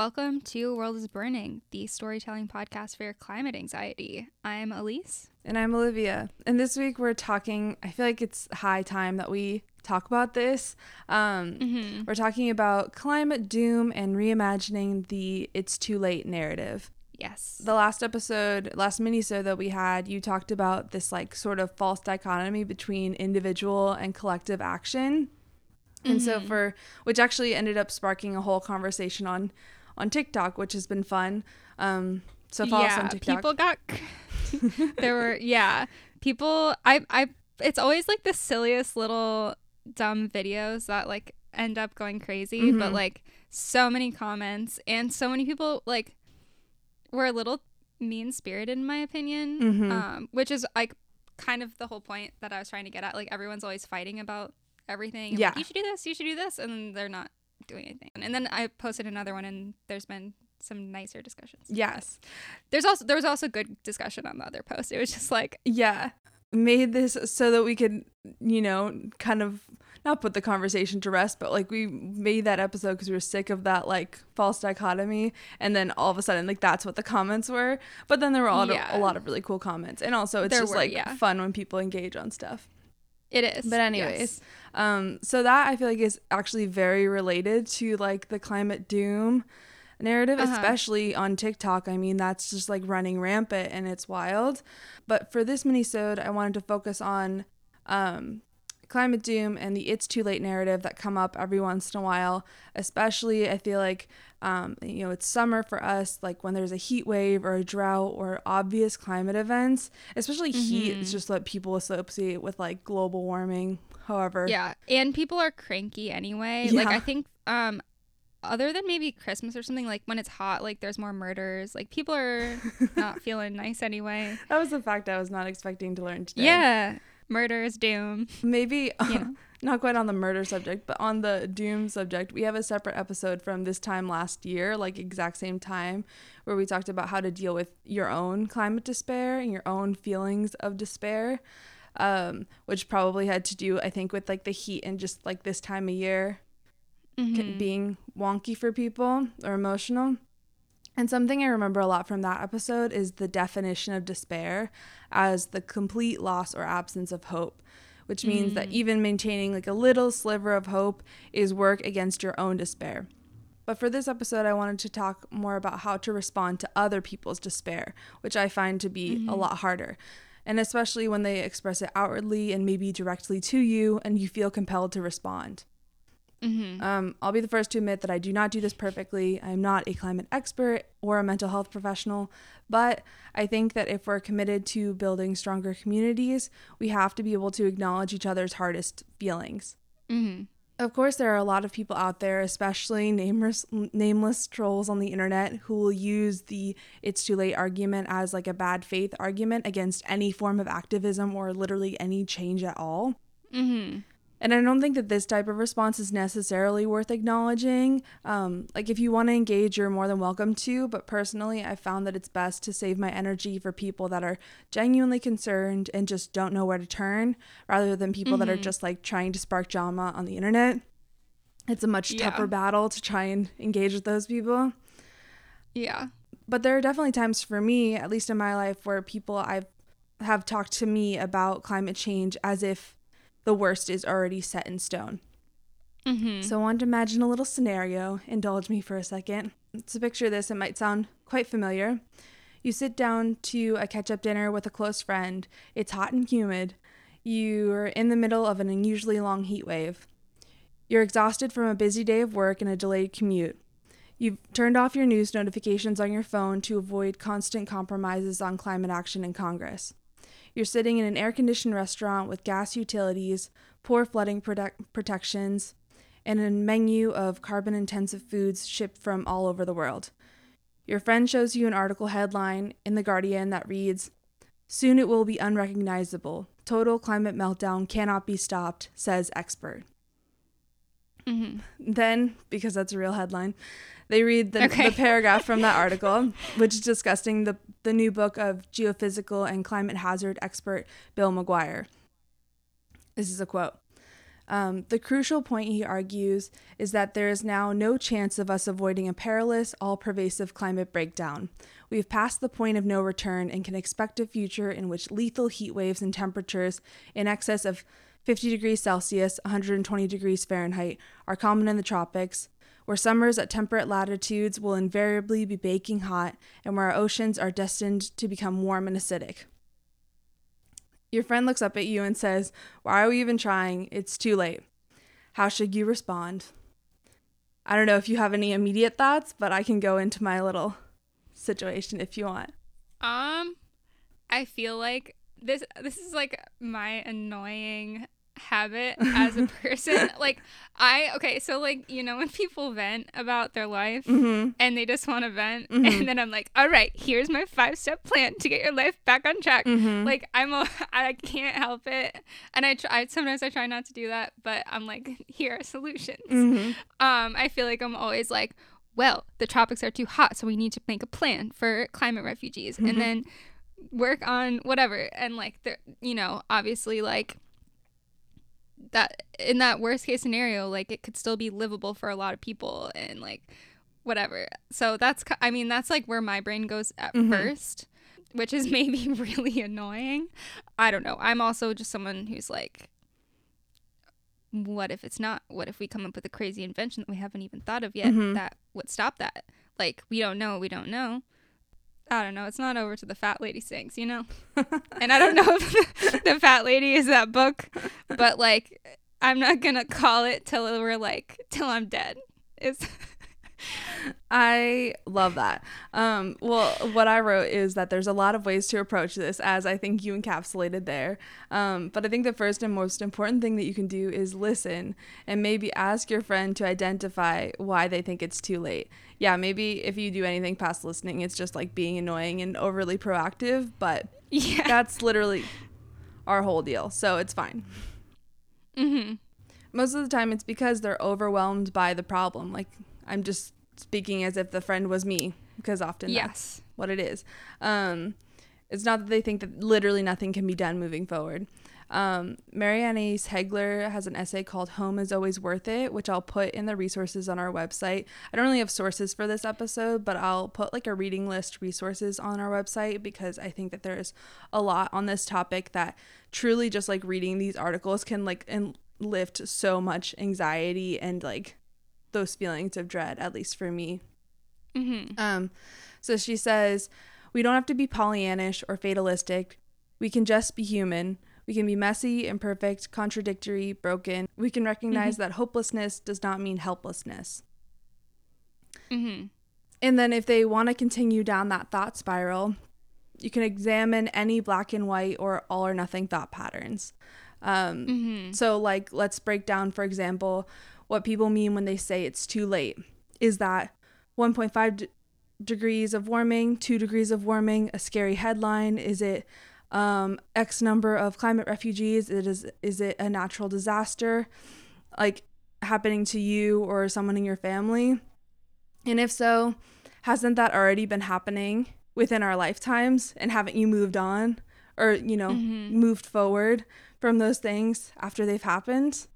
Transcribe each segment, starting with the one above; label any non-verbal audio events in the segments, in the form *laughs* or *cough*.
Welcome to World is Burning, the storytelling podcast for your climate anxiety. I'm Elise. And I'm Olivia. And this week we're talking, I feel like it's high time that we talk about this. Um, mm-hmm. We're talking about climate doom and reimagining the it's too late narrative. Yes. The last episode, last minisode that we had, you talked about this like sort of false dichotomy between individual and collective action. And mm-hmm. so for which actually ended up sparking a whole conversation on on TikTok, which has been fun. Um, so follow yeah, us on TikTok. People got *laughs* there were yeah people. I I it's always like the silliest little dumb videos that like end up going crazy, mm-hmm. but like so many comments and so many people like were a little mean spirited in my opinion, mm-hmm. um, which is like kind of the whole point that I was trying to get at. Like everyone's always fighting about everything. yeah, like, you should do this. You should do this, and they're not doing anything. And then I posted another one, and there's been some nicer discussions. Yes. There's also there was also good discussion on the other post. It was just like yeah, made this so that we could, you know, kind of not put the conversation to rest, but like we made that episode because we were sick of that like false dichotomy, and then all of a sudden like that's what the comments were. But then there were a lot, yeah. of, a lot of really cool comments, and also it's there just were, like yeah. fun when people engage on stuff. It is. But anyways, yes. Um, so that I feel like is actually very related to like the climate doom narrative, uh-huh. especially on TikTok. I mean, that's just like running rampant and it's wild. But for this mini-sode, I wanted to focus on um, climate doom and the it's too late narrative that come up every once in a while especially i feel like um, you know it's summer for us like when there's a heat wave or a drought or obvious climate events especially mm-hmm. heat is just what people associate with like global warming however yeah and people are cranky anyway yeah. like i think um other than maybe Christmas or something, like when it's hot, like there's more murders. Like people are *laughs* not feeling nice anyway. That was the fact I was not expecting to learn today. Yeah murder is doom. Maybe *laughs* not quite on the murder subject, but on the doom subject, we have a separate episode from this time last year, like exact same time, where we talked about how to deal with your own climate despair and your own feelings of despair. Um, which probably had to do, I think, with like the heat and just like this time of year mm-hmm. being wonky for people or emotional. And something I remember a lot from that episode is the definition of despair as the complete loss or absence of hope, which means mm. that even maintaining like a little sliver of hope is work against your own despair. But for this episode, I wanted to talk more about how to respond to other people's despair, which I find to be mm-hmm. a lot harder. And especially when they express it outwardly and maybe directly to you, and you feel compelled to respond. Mm-hmm. Um, I'll be the first to admit that I do not do this perfectly. I'm not a climate expert or a mental health professional, but I think that if we're committed to building stronger communities, we have to be able to acknowledge each other's hardest feelings. Mm-hmm. Of course, there are a lot of people out there, especially nameless, nameless trolls on the internet, who will use the it's too late argument as like a bad faith argument against any form of activism or literally any change at all. Mm-hmm. And I don't think that this type of response is necessarily worth acknowledging. Um, like, if you want to engage, you're more than welcome to. But personally, I found that it's best to save my energy for people that are genuinely concerned and just don't know where to turn rather than people mm-hmm. that are mm-hmm. just like trying to spark drama on the internet. It's a much yeah. tougher battle to try and engage with those people. Yeah. But there are definitely times for me, at least in my life, where people I've have talked to me about climate change as if the worst is already set in stone. Mm-hmm. So I want to imagine a little scenario. Indulge me for a second. To picture this, it might sound quite familiar. You sit down to a catch up dinner with a close friend. It's hot and humid. You're in the middle of an unusually long heat wave. You're exhausted from a busy day of work and a delayed commute. You've turned off your news notifications on your phone to avoid constant compromises on climate action in Congress. You're sitting in an air conditioned restaurant with gas utilities, poor flooding protect- protections, and a menu of carbon intensive foods shipped from all over the world. Your friend shows you an article headline in The Guardian that reads Soon it will be unrecognizable. Total climate meltdown cannot be stopped, says expert. Mm-hmm. Then, because that's a real headline, they read the, okay. the paragraph from that *laughs* article, which is discussing the, the new book of geophysical and climate hazard expert Bill McGuire. This is a quote. Um, the crucial point he argues is that there is now no chance of us avoiding a perilous, all pervasive climate breakdown. We have passed the point of no return and can expect a future in which lethal heat waves and temperatures in excess of 50 degrees Celsius, 120 degrees Fahrenheit, are common in the tropics, where summers at temperate latitudes will invariably be baking hot, and where our oceans are destined to become warm and acidic. Your friend looks up at you and says, Why are we even trying? It's too late. How should you respond? I don't know if you have any immediate thoughts, but I can go into my little situation if you want. Um, I feel like this this is like my annoying habit as a *laughs* person. like I okay, so like you know when people vent about their life Mm-hmm. and they just want to vent, *laughs* Mhm. and then I'm like, all right, here's my five step plan to get your life back on track. Mm-hmm. Like I'm a *laughs* I can't help it, and I try sometimes I try not to do that, but I'm like, here are solutions. mm-hmm. Um, I feel like I'm always like, well, the tropics are too hot, so we need to make a plan for climate refugees, and then work on whatever. And like, the you know, obviously, like that in that worst case scenario, like it could still be livable for a lot of people, and like whatever. So that's, I mean, that's like where my brain goes at Mhm. first. Which is *laughs* maybe really annoying. I don't know. I'm also just someone who's like, what if it's not? What if we come up with a crazy invention that we haven't even thought of yet Mhm. that would stop that? Like, we don't know, we don't know. I don't know. It's not over to the fat lady sings, you know? *laughs* and I don't know if the fat lady is that book, but like, I'm not gonna call it till we're like, till I'm dead. Is *laughs* I love that. Um, well, what I wrote is that there's a lot of ways to approach this, as I think you encapsulated there. Um, but I think the first and most important thing that you can do is listen and maybe ask your friend to identify why they think it's too late. Yeah, maybe if you do anything past listening, it's just like being annoying and overly proactive, but *laughs* yeah. that's literally our whole deal. So it's fine. mm-hmm. Most of the time, it's because they're overwhelmed by the problem. Like, I'm just speaking as if the friend was me, because often that's Yes. what it is. Um, it's not that they think that literally nothing can be done moving forward. Um, Mary Annaïse Heglar has an essay called Home is Always Worth It, which I'll put in the resources on our website. I don't really have sources for this episode, but I'll put like a reading list resources on our website because I think that there's a lot on this topic that truly just like reading these articles can like and lift so much anxiety and like those feelings of dread, at least for me. Mm-hmm. Um, so she says, we don't have to be Pollyannish or fatalistic. We can just be human. We can be messy, imperfect, contradictory, broken. We can recognize that hopelessness does not mean helplessness. Mm-hmm. And then if they want to continue down that thought spiral, you can examine any black and white or all or nothing thought patterns. Um, Mm-hmm. so, like, let's break down, for example, what people mean when they say it's too late. Is that 1.5 d- degrees of warming, 2 degrees of warming, a scary headline? Is it um, X number of climate refugees? It is, is it a natural disaster, like happening to you or someone in your family? And if so, hasn't that already been happening within our lifetimes? And haven't you moved on or, you know, Mhm. moved forward from those things after they've happened?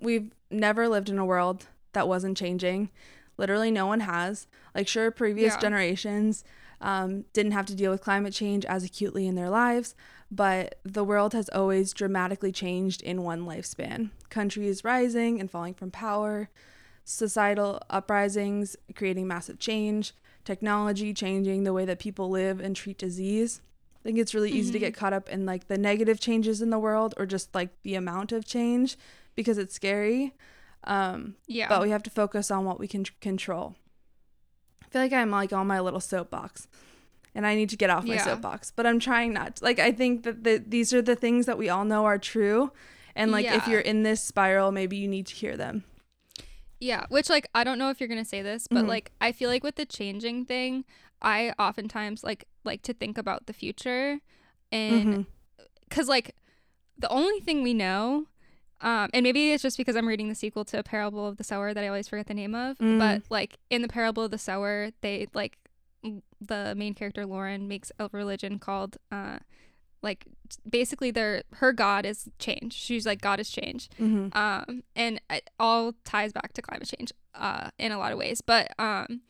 We've never lived in a world that wasn't changing. Literally, no one has. Like, sure, previous Yeah. generations um, didn't have to deal with climate change as acutely in their lives, but the world has always dramatically changed in one lifespan. Countries rising and falling from power, societal uprisings creating massive change, technology changing the way that people live and treat disease. I think it's really easy to Mhm. get caught up in like the negative changes in the world or just like the amount of change because it's scary. Um, Yeah. but we have to focus on what we can control. I feel like I'm like on my little soapbox and I need to get off my Yeah. soapbox, but I'm trying not to. Like, I think that the, these are the things that we all know are true. And like, if you're in this spiral, maybe you need to hear them. Yeah, which like I don't know if you're gonna say this, but Mhm. like I feel like with the changing thing, I oftentimes like like to think about the future, and Mhm. because like the only thing we know, um, and maybe it's just because I'm reading the sequel to a Parable of the Sower that I always forget the name of, Mm. but like in the Parable of the Sower, they like the main character Lauren makes a religion called uh like basically their her god is change. She's like God is change. Mm-hmm. Um, and it all ties back to climate change uh, in a lot of ways. But um,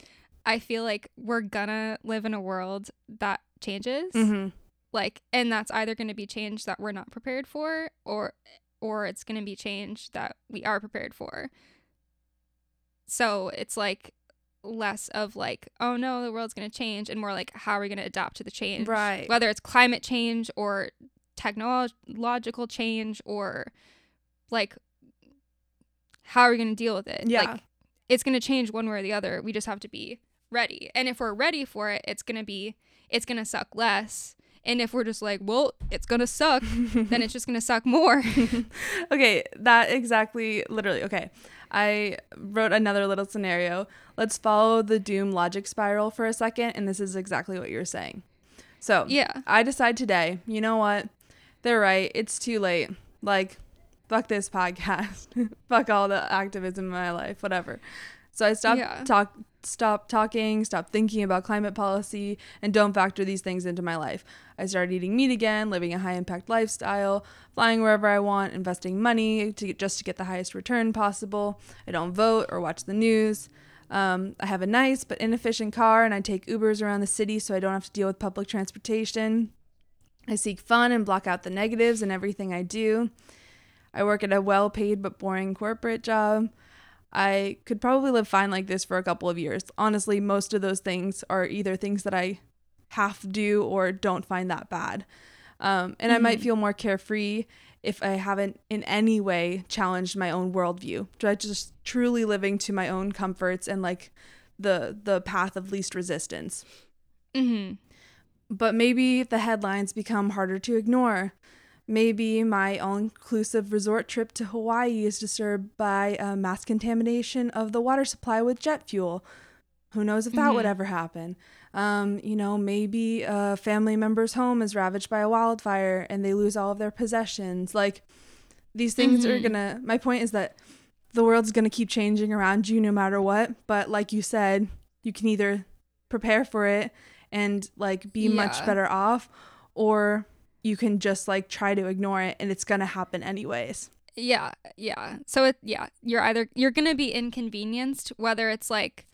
I feel like we're gonna live in a world that changes. Mm-hmm. Like, and that's either going to be change that we're not prepared for, or or it's going to be change that we are prepared for. So it's like less of like, oh no, the world's going to change, and more like, how are we going to adapt to the change? Right. Whether it's climate change or technological change or like, how are we going to deal with it? Yeah. Like, it's going to change one way or the other. We just have to be ready. And if we're ready for it, it's going to be, it's going to suck less. And if we're just like, well, it's going to suck, then it's just going to suck more. *laughs* okay, that exactly, literally. Okay, I wrote another little scenario. Let's follow the doom logic spiral for a second, and this is exactly what you're saying. So, yeah. I decide today, you know what? They're right. It's too late. Like, fuck this *laughs* podcast. fuck all the activism in my life, whatever. So I stopped Yeah. talk stop talking, stop thinking about climate policy, and don't factor these things into my life. I started eating meat again, living a high impact lifestyle, flying wherever I want, investing money to get, just to get the highest return possible. I don't vote or watch the news. Um, I have a nice but inefficient car, and I take Ubers around the city so I don't have to deal with public transportation. I seek fun and block out the negatives in everything I do. I work at a well paid but boring corporate job. I could probably live fine like this for a couple of years. Honestly, most of those things are either things that I half do or don't find that bad. Um, and I might Mhm. feel more carefree if I haven't in any way challenged my own worldview. Do I just truly living to my own comforts and like the the path of least resistance? hmm But maybe the headlines become harder to ignore. Maybe my all inclusive resort trip to Hawaii is disturbed by uh, mass contamination of the water supply with jet fuel. Who knows if that would Mhm. ever happen? Um, you know, maybe a family member's home is ravaged by a wildfire and they lose all of their possessions. Like, these things are Mhm. gonna, my point is that the world's gonna keep changing around you no matter what. But like you said, you can either prepare for it and like be much better off or you can just like try to ignore it and it's gonna happen anyways Yeah, yeah. So it yeah, you're either you're gonna be inconvenienced, whether it's like,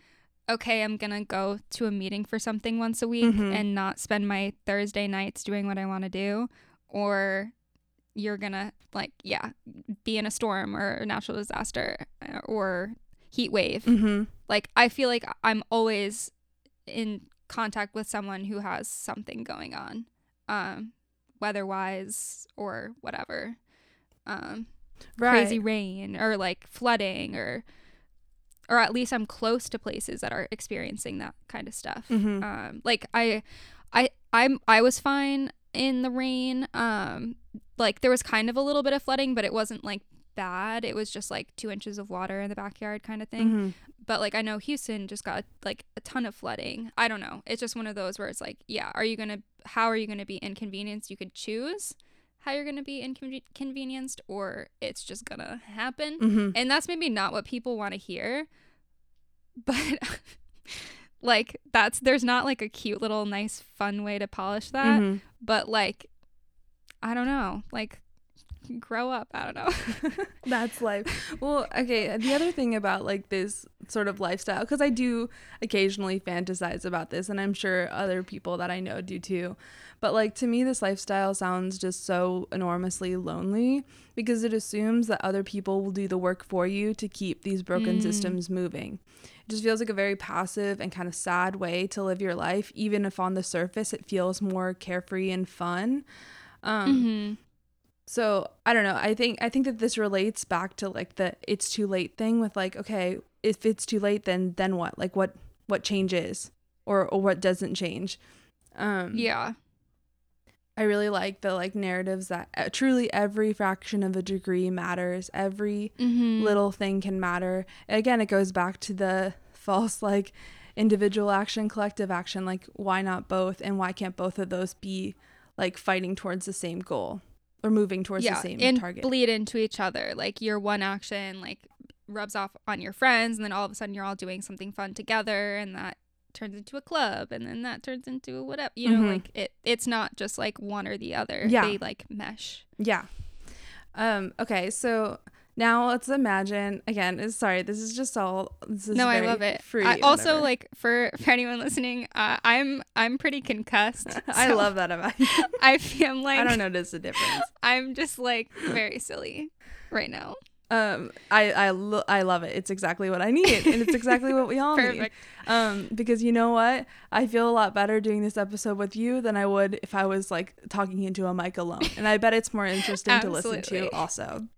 okay, I'm gonna go to a meeting for something once a week Mhm. and not spend my Thursday nights doing what I want to do, or you're gonna like yeah, be in a storm or a natural disaster uh, or heat wave. mm-hmm. Like I feel like I'm always in contact with someone who has something going on, um, weather wise or whatever. Um, crazy rain or like flooding or or at least I'm close to places that are experiencing that kind of stuff. Mhm. Um like I I I'm I was fine in the rain. Um like there was kind of a little bit of flooding, but it wasn't like bad. It was just like 2 inches of water in the backyard kind of thing. Mhm. But like I know Houston just got like a ton of flooding. I don't know. It's just one of those where it's like, yeah, are you going to how are you going to be inconvenienced? You could choose how you're going to be inconvenienced or it's just going to happen. Mhm. And that's maybe not what people want to hear. *laughs* But *laughs* like that's there's not like a cute little nice fun way to polish that, Mhm. but like I don't know. Like *laughs* grow up. I don't know. *laughs* That's life. Well, okay. The other thing about like this sort of lifestyle, because I do occasionally fantasize about this, and I'm sure other people that I know do too. But like to me, this lifestyle sounds just so enormously lonely because it assumes that other people will do the work for you to keep these broken Mm. systems moving. It just feels like a very passive and kind of sad way to live your life, even if on the surface it feels more carefree and fun. Um, Mhm. So I don't know. I think I think that this relates back to like the it's too late thing with like okay, if it's too late then then what? Like what what changes or or what doesn't change? Um Yeah. I really like the like narratives that uh, truly every fraction of a degree matters. Every Mhm. little thing can matter. Again, it goes back to the *laughs* false like individual action, collective action. Like why not both and why can't both of those be like fighting towards the same goal? Or moving towards the same and target. bleed into each other. Like your one action like rubs off on your friends, and then all of a sudden you're all doing something fun together, and that turns into a club and then that turns into a whatever you know Mhm. like it it's not just like one or the other Yeah. they like mesh Yeah. Um, okay, so now let's imagine again, sorry, this is just all this is no i love it Free, I, also like for for anyone listening uh, i'm i'm pretty concussed *laughs* I love that about you. *laughs* i feel like I don't notice the difference. *laughs* i'm just like very silly right now Um, I I, lo- I love it. It's exactly what I need, and it's exactly what we all need. Um, because you know what, I feel a lot better doing this episode with you than I would if I was like talking into a mic alone, and I bet it's more interesting to listen to also.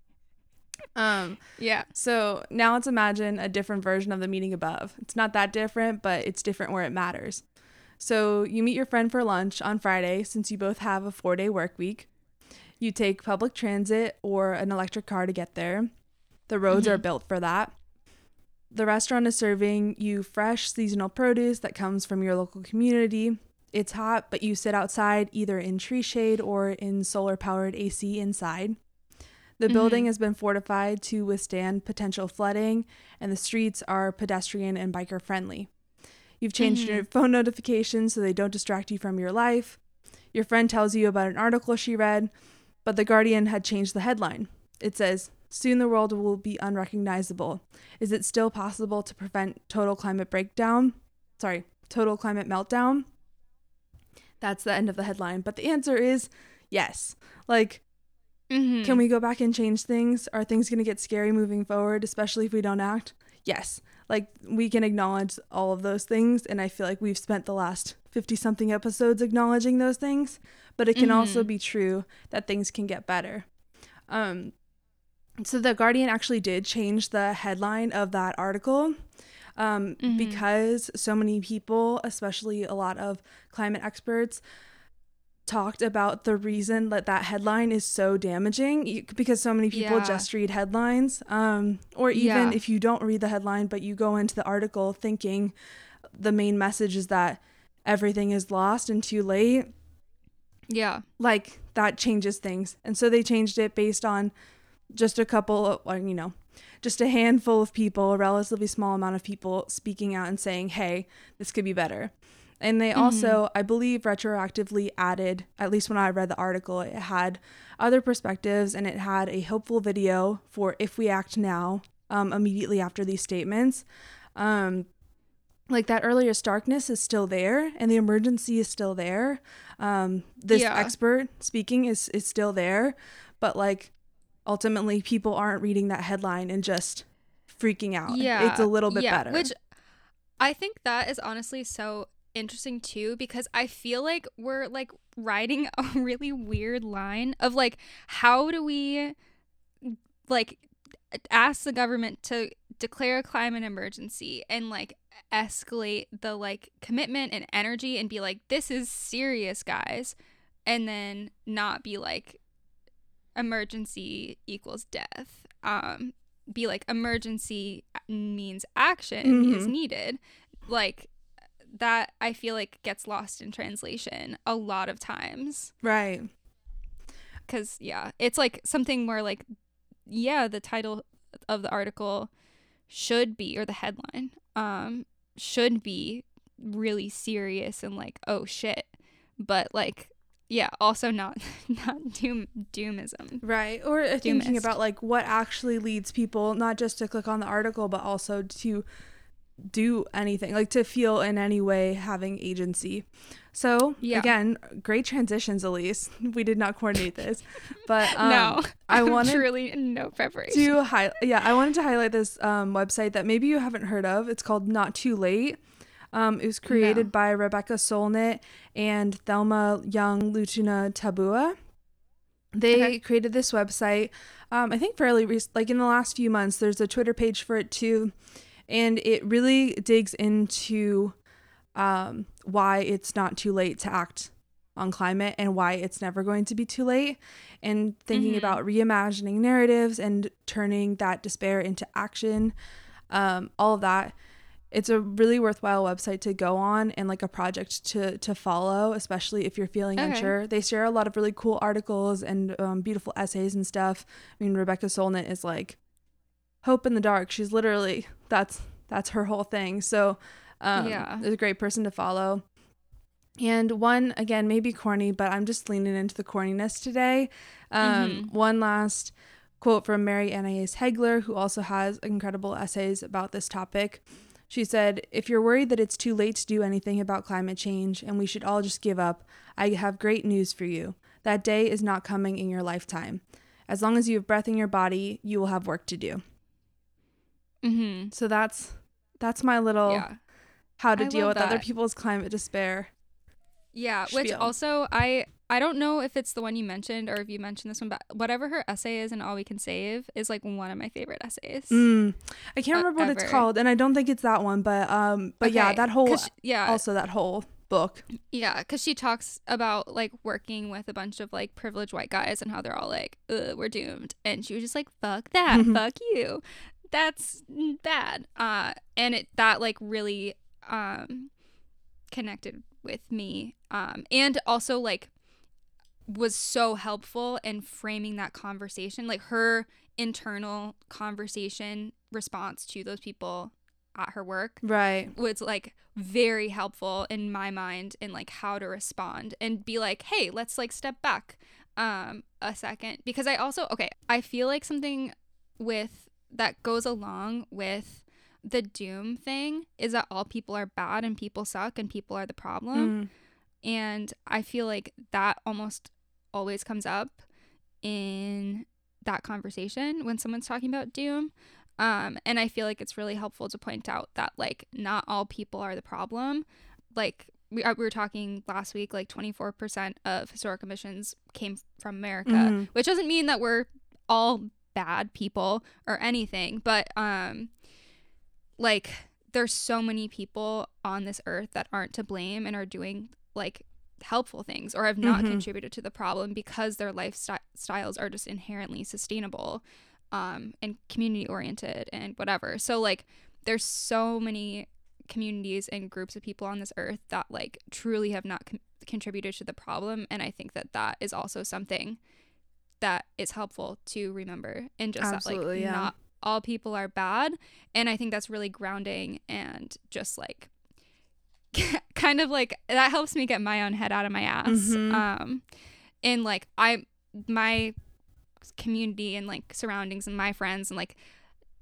Um, yeah so now let's imagine a different version of the meeting above. It's not that different, but it's different where it matters. So you meet your friend for lunch on Friday since you both have a four day work week. You take public transit or an electric car to get there. The roads are Mhm. built for that. The restaurant is serving you fresh seasonal produce that comes from your local community. It's hot, but you sit outside either in tree shade or in solar powered AC inside. The Mhm. building has been fortified to withstand potential flooding, and the streets are pedestrian and biker friendly. You've changed your phone notifications so they don't distract you from your life. Your friend tells you about an article she read, but The Guardian had changed the headline. It says, Soon the world will be unrecognizable. Is it still possible to prevent total climate breakdown? Sorry, total climate meltdown? That's the end of the headline. But the answer is yes. Like, Mhm. can we go back and change things? Are things going to get scary moving forward, especially if we don't act? Yes. Like, we can acknowledge all of those things. And I feel like we've spent the last 50 something episodes acknowledging those things. But it can also Mhm. be true that things can get better. Um, so, The Guardian actually did change the headline of that article um, Mhm. because so many people, especially a lot of climate experts, talked about the reason that that headline is so damaging because so many people Yeah. just read headlines um, or even Yeah. if you don't read the headline but you go into the article thinking the main message is that everything is lost and too late yeah like that changes things and so they changed it based on just a couple of or, you know just a handful of people a relatively small amount of people speaking out and saying hey this could be better and they also i believe retroactively added at least when i read the article it had other perspectives and it had a hopeful video for if we act now um, immediately after these statements. Um, like that earlier starkness is still there and the emergency is still there. Um, this Yeah. expert speaking is is still there but like ultimately people aren't reading that headline and just freaking out. Yeah. It's a little bit yeah, better. Which i think that is honestly so interesting too because i feel like we're like riding *laughs* a really weird line of like how do we like ask the government to declare a climate emergency and like escalate the like commitment and energy and be like this is serious guys and then not be like emergency equals death um be like emergency means action is Mhm. needed like that i feel like gets lost in translation a lot of times. Right. Because yeah it's like something where like yeah the title of the article should be or the headline um should be really serious and like oh shit. But like yeah also not *laughs* not doom doomism. Right or uh, thinking Doomist. about like what actually leads people not just to click on the article but also to do anything like to feel in any way having agency. So Yeah. again great transitions elise. *laughs* We did not coordinate this but *laughs* um, no i wanted truly no preparation. to hi- yeah i wanted to highlight this um, website that maybe you haven't heard of. It's called not too late. Um, it was created No. by rebecca solnit and thelma young lutunatabua. They Okay. created this website um, i think fairly rec- like in the last few months there's a twitter page for it too and it really digs into um, why it's not too late to act on climate and why it's never going to be too late and thinking Mhm. about reimagining narratives and turning that despair into action um, all of that it's a really worthwhile website to go on and like a project to to follow especially if you're feeling Okay. unsure they share a lot of really cool articles and um, beautiful essays and stuff i mean rebecca solnit is like hope in the dark she's literally that's that's her whole thing so Um, Yeah. is a great person to follow. And one again, maybe corny, but I'm just leaning into the corniness today. Um, Mhm. One last quote from Mary Annaïse Heglar, who also has incredible essays about this topic. She said, If you're worried that it's too late to do anything about climate change and we should all just give up, I have great news for you. That day is not coming in your lifetime. As long as you have breath in your body, you will have work to do. Mm-hmm. So that's that's my little Yeah. how to I deal with other people's climate despair. Yeah, which also I I don't know if it's the one you mentioned or if you mentioned this one, but whatever her essay is and all we can save is like one of my favorite essays. Mm. I can't Uh, remember what it's called, and I don't think it's that one, but um, but yeah, that whole she- yeah, also that whole book. yeah, because she talks about like working with a bunch of like privileged white guys and how they're all like, Ugh, we're doomed, and she was just like, fuck that, fuck you, that's bad. Uh, and it that like really um connected with me, um, and also like was so helpful in framing that conversation, like her internal conversation response to those people at her work Right. was like very helpful in my mind in like how to respond and be like hey let's like step back um a second because i also okay i feel like something with that goes along with the doom thing is that all people are bad and people suck and people are the problem Mm. and I feel like that almost always comes up in that conversation when someone's talking about doom. Um, and I feel like it's really helpful to point out that like not all people are the problem. Like we, uh, we were talking last week, like 24% of historic emissions came from America, Mhm. which doesn't mean that we're all bad people or anything, but um, like there's so many people on this earth that aren't to blame and are doing like helpful things or have not Mhm. contributed to the problem because their lifestyles are just inherently sustainable um, and community oriented and whatever. So like there's so many communities and groups of people on this earth that like truly have not con- contributed to the problem and I think that that is also something that is helpful to remember and just that like yeah. not all people are bad and I think that's really grounding and just like *laughs* kind of like that helps me get my own head out of my ass Mhm. um and like I my community and like surroundings and my friends and like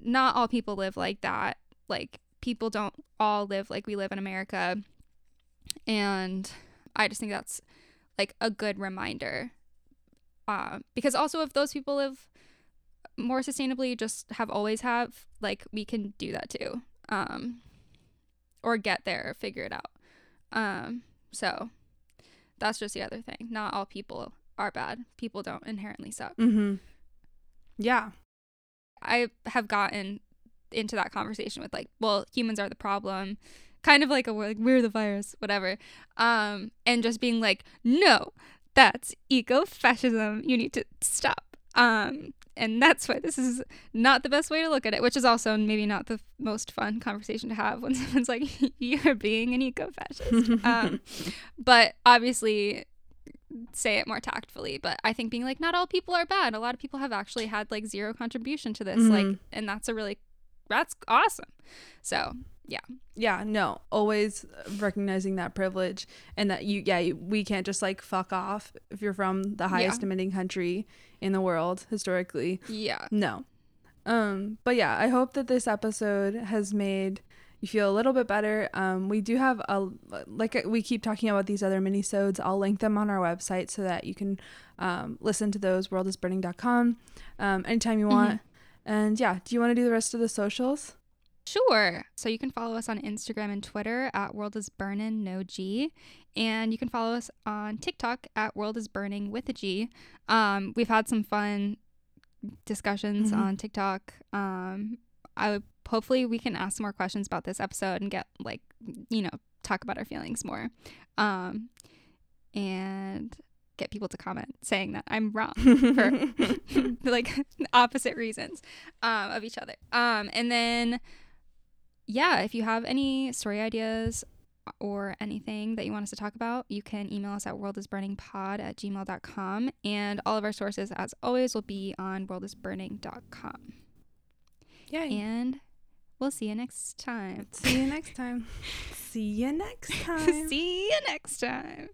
not all people live like that like people don't all live like we live in America and I just think that's like a good reminder uh, because also if those people live more sustainably just have always have like we can do that too um or get there figure it out. Um so that's just the other thing. Not all people are bad. People don't inherently suck. Mhm. Yeah. i have gotten into that conversation with like well humans are the problem. Kind of like a like we're the virus whatever. Um and just being like no that's eco-fascism you need to stop. Um and that's why this is not the best way to look at it which is also maybe not the most fun conversation to have when *laughs* someone's like you're being an eco-fascist um *laughs* but obviously say it more tactfully but i think being like not all people are bad. A lot of people have actually had like zero contribution to this like Mhm. and that's a really that's awesome. So yeah. Yeah, no. Always recognizing that privilege and that you. Yeah. You, we can't just like fuck off if you're from the highest emitting country in the world historically. yeah No. Um, but yeah, I hope that this episode has made you feel a little bit better. Um, we do have a like we keep talking about these other mini-sodes. I'll link them on our website so that you can um, listen to those worldisburning.com um, anytime you want. And yeah, do you want to do the rest of the socials? Sure. So you can follow us on Instagram and Twitter at World is Burnin' no G, and you can follow us on TikTok at World is Burning with a G. Um, we've had some fun discussions Mhm. on TikTok. Um, I would hopefully we can ask more questions about this episode and get like you know talk about our feelings more, um, and get people to comment saying that I'm wrong for *laughs* *laughs* like opposite reasons um, of each other. Um, and then, yeah, if you have any story ideas or anything that you want us to talk about, you can email us at worldisburningpod at gmail.com. And all of our sources, as always, will be on worldisburning.com. Yay. And We'll see you next time. See you next *laughs* *laughs* time. See you next time. see you next time.